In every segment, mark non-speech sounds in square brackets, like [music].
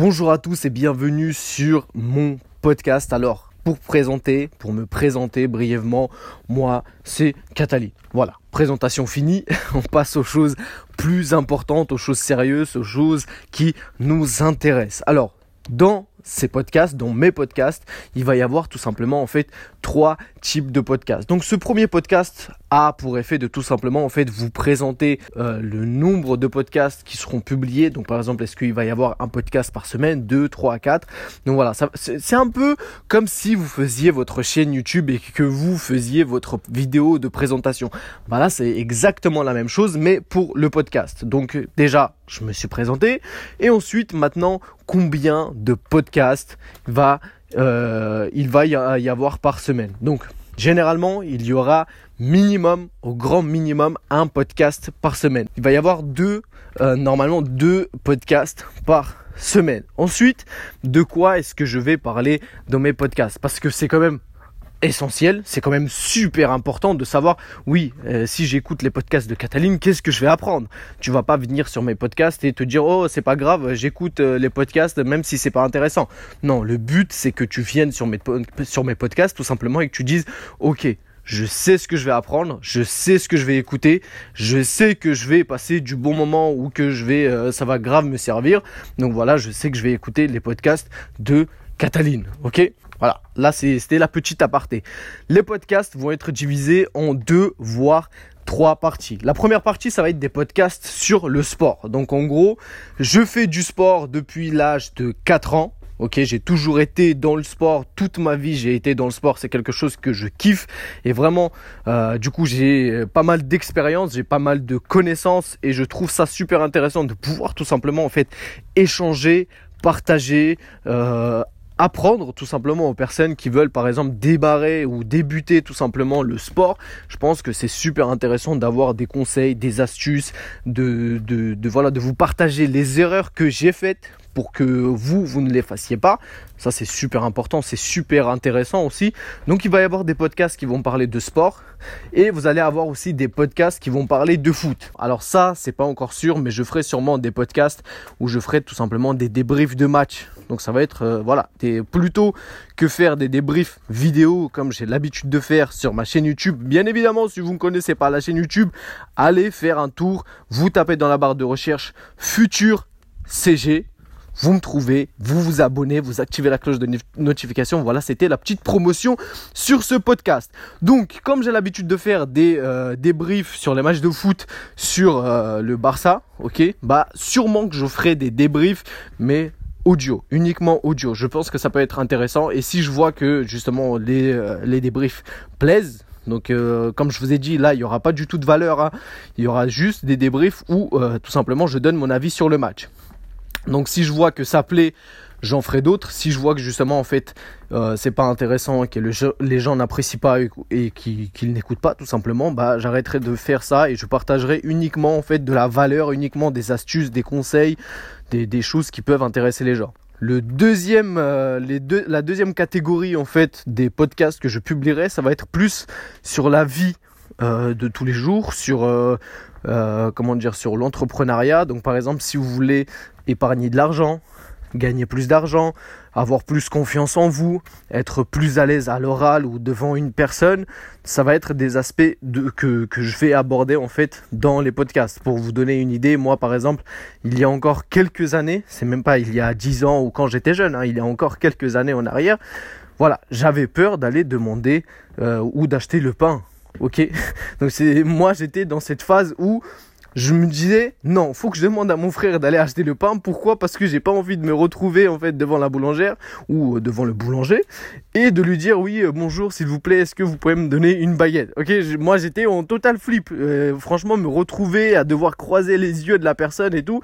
Bonjour à tous et bienvenue sur mon podcast. Alors, pour présenter, pour me présenter brièvement, moi, c'est Cataline. Voilà, présentation finie. [laughs] On passe aux choses plus importantes, aux choses sérieuses, aux choses qui nous intéressent. Alors, dans ces podcasts, dans mes podcasts, il va y avoir tout simplement en fait trois types de podcasts. Donc ce premier podcast a pour effet de tout simplement en fait vous présenter euh, le nombre de podcasts qui seront publiés. Donc par exemple, est-ce qu'il va y avoir un podcast par semaine, deux, trois, quatre? Donc voilà, c'est un peu comme si vous faisiez votre chaîne YouTube et que vous faisiez votre vidéo de présentation. Voilà, c'est exactement la même chose mais pour le podcast. Donc déjà, je me suis présenté et ensuite maintenant combien de podcasts va euh, il va y avoir par semaine. Donc généralement, il y aura minimum, au grand minimum, un podcast par semaine. Il va y avoir deux, euh, normalement deux podcasts par semaine. Ensuite, de quoi est-ce que je vais parler dans mes podcasts? Parce que c'est quand même essentiel, c'est quand même super important de savoir, oui, euh, si j'écoute les podcasts de Cataline, qu'est-ce que je vais apprendre? Tu vas pas venir sur mes podcasts et te dire, oh, c'est pas grave, j'écoute euh, les podcasts même si c'est pas intéressant. Non, le but, c'est que tu viennes sur mes, sur mes podcasts tout simplement et que tu dises, ok, je sais ce que je vais apprendre, je sais ce que je vais écouter, je sais que je vais passer du bon moment ou que je vais, euh, ça va grave me servir. Donc voilà, je sais que je vais écouter les podcasts de Cataline, ok? Voilà, là c'était la petite aparté. Les podcasts vont être divisés en deux, voire trois parties. La première partie, ça va être des podcasts sur le sport. Donc en gros, je fais du sport depuis l'âge de 4 ans. Ok, j'ai toujours été dans le sport, toute ma vie j'ai été dans le sport, c'est quelque chose que je kiffe. Et vraiment, euh, du coup j'ai pas mal d'expérience, j'ai pas mal de connaissances et je trouve ça super intéressant de pouvoir tout simplement en fait échanger, partager, euh, apprendre tout simplement aux personnes qui veulent par exemple débarrer ou débuter tout simplement le sport. Je pense que c'est super intéressant d'avoir des conseils, des astuces, de, de, de, voilà, de vous partager les erreurs que j'ai faites pour que vous, vous ne les fassiez pas. Ça, c'est super important, c'est super intéressant aussi. Donc, il va y avoir des podcasts qui vont parler de sport et vous allez avoir aussi des podcasts qui vont parler de foot. Alors ça, c'est pas encore sûr, mais je ferai sûrement des podcasts où je ferai tout simplement des débriefs de match. Donc, ça va être, euh, voilà, plutôt que faire des débriefs vidéo comme j'ai l'habitude de faire sur ma chaîne YouTube. Bien évidemment, si vous ne connaissez pas la chaîne YouTube, allez faire un tour. Vous tapez dans la barre de recherche futur CG vous me trouvez, vous vous abonnez, vous activez la cloche de notification. Voilà, c'était la petite promotion sur ce podcast. Donc, comme j'ai l'habitude de faire des euh, sur les matchs de foot sur euh, le Barça, ok, bah sûrement que je ferai des débriefs, mais audio, uniquement audio. Je pense que ça peut être intéressant. Et si je vois que justement les, euh, les débriefs plaisent, donc, comme je vous ai dit, là, il n'y aura pas du tout de valeur. Hein. Il y aura juste des débriefs où, tout simplement, je donne mon avis sur le match. Donc si je vois que ça plaît, j'en ferai d'autres. Si je vois que justement en fait euh, c'est pas intéressant et que les gens n'apprécient pas et, qu'ils n'écoutent pas tout simplement, bah j'arrêterai de faire ça et je partagerai uniquement en fait de la valeur, uniquement des astuces, des conseils, des, choses qui peuvent intéresser les gens. Le deuxième, euh, les deux, la deuxième catégorie en fait des podcasts que je publierai, ça va être plus sur la vie euh, de tous les jours, sur comment dire, sur l'entrepreneuriat. Donc par exemple, si vous voulez épargner de l'argent, gagner plus d'argent, avoir plus confiance en vous, être plus à l'aise à l'oral ou devant une personne, ça va être des aspects que, que, je vais aborder en fait dans les podcasts. Pour vous donner une idée, moi par exemple, il y a encore quelques années, c'est même pas il y a 10 ans ou quand j'étais jeune, hein, il y a encore quelques années en arrière, voilà, j'avais peur d'aller demander euh, ou d'acheter le pain. Ok, [laughs] donc c'est moi j'étais dans cette phase où je me disais non, faut que je demande à mon frère d'aller acheter le pain. Pourquoi? Parce que j'ai pas envie de me retrouver en fait devant la boulangère ou euh, devant le boulanger et de lui dire oui euh, bonjour s'il vous plaît, est-ce que vous pouvez me donner une baguette? Ok, moi j'étais en total flip. Euh, franchement, me retrouver à devoir croiser les yeux de la personne et tout,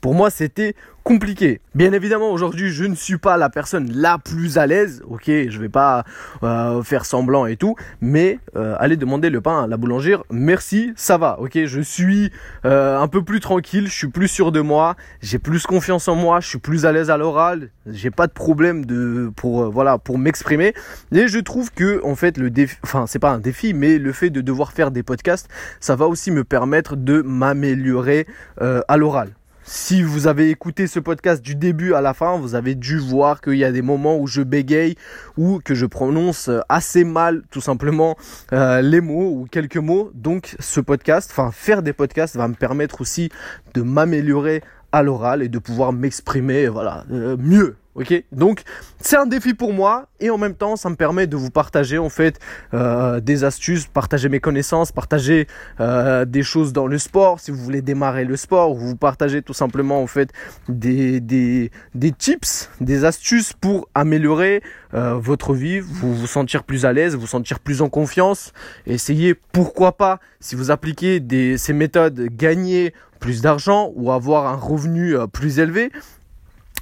pour moi c'était compliqué. Bien évidemment, aujourd'hui, je ne suis pas la personne la plus à l'aise. Ok, je vais pas euh, faire semblant et tout, mais euh, aller demander le pain à la boulangère, merci, ça va. Ok, je suis euh, un peu plus tranquille, je suis plus sûr de moi, j'ai plus confiance en moi, je suis plus à l'aise à l'oral, j'ai pas de problème de pour voilà pour m'exprimer. Et je trouve que en fait le défi, enfin c'est pas un défi, mais le fait de devoir faire des podcasts, ça va aussi me permettre de m'améliorer à l'oral si vous avez écouté ce podcast du début à la fin, vous avez dû voir qu'il y a des moments où je bégaye ou que je prononce assez mal tout simplement euh, les mots ou quelques mots. Donc ce podcast, enfin faire des podcasts va me permettre aussi de m'améliorer à l'oral et de pouvoir m'exprimer voilà euh, mieux ok. Donc c'est un défi pour moi et en même temps ça me permet de vous partager en fait euh, des astuces partager mes connaissances partager euh, des choses dans le sport. Si vous voulez démarrer le sport ou vous partagez tout simplement en fait des, des, des tips des astuces pour améliorer votre vie vous vous sentir plus à l'aise vous sentir plus en confiance. Essayez pourquoi pas si vous appliquez ces méthodes gagner plus d'argent ou avoir un revenu euh, plus élevé.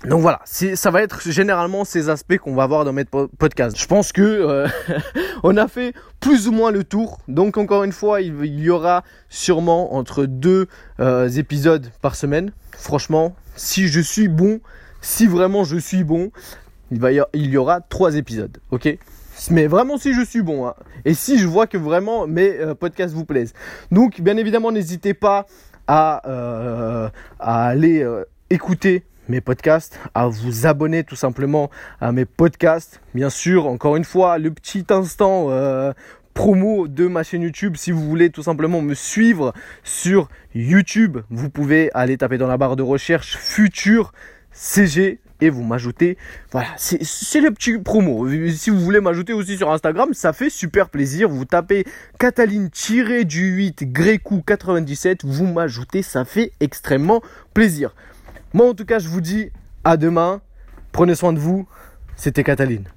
Donc voilà, ça va être généralement ces aspects qu'on va voir dans mes podcasts. Je pense que euh, [laughs] on a fait plus ou moins le tour. Donc encore une fois, il, y aura sûrement entre deux euh, épisodes par semaine. Franchement, si je suis bon, si vraiment je suis bon, il, y, aura trois épisodes. Ok? Mais vraiment si je suis bon hein. et si je vois que vraiment mes podcasts vous plaisent. Donc bien évidemment n'hésitez pas à, euh, aller euh, écouter mes podcasts, à vous abonner tout simplement à mes podcasts. Bien sûr, encore une fois, le petit instant euh, promo de ma chaîne YouTube. Si vous voulez tout simplement me suivre sur YouTube, vous pouvez aller taper dans la barre de recherche futur CG et vous m'ajoutez. Voilà, c'est le petit promo. Si vous voulez m'ajouter aussi sur Instagram, ça fait super plaisir. Vous tapez Cataline-du 8 Grécou 97, vous m'ajoutez, ça fait extrêmement plaisir. Moi en tout cas, je vous dis à demain. Prenez soin de vous. C'était Cataline.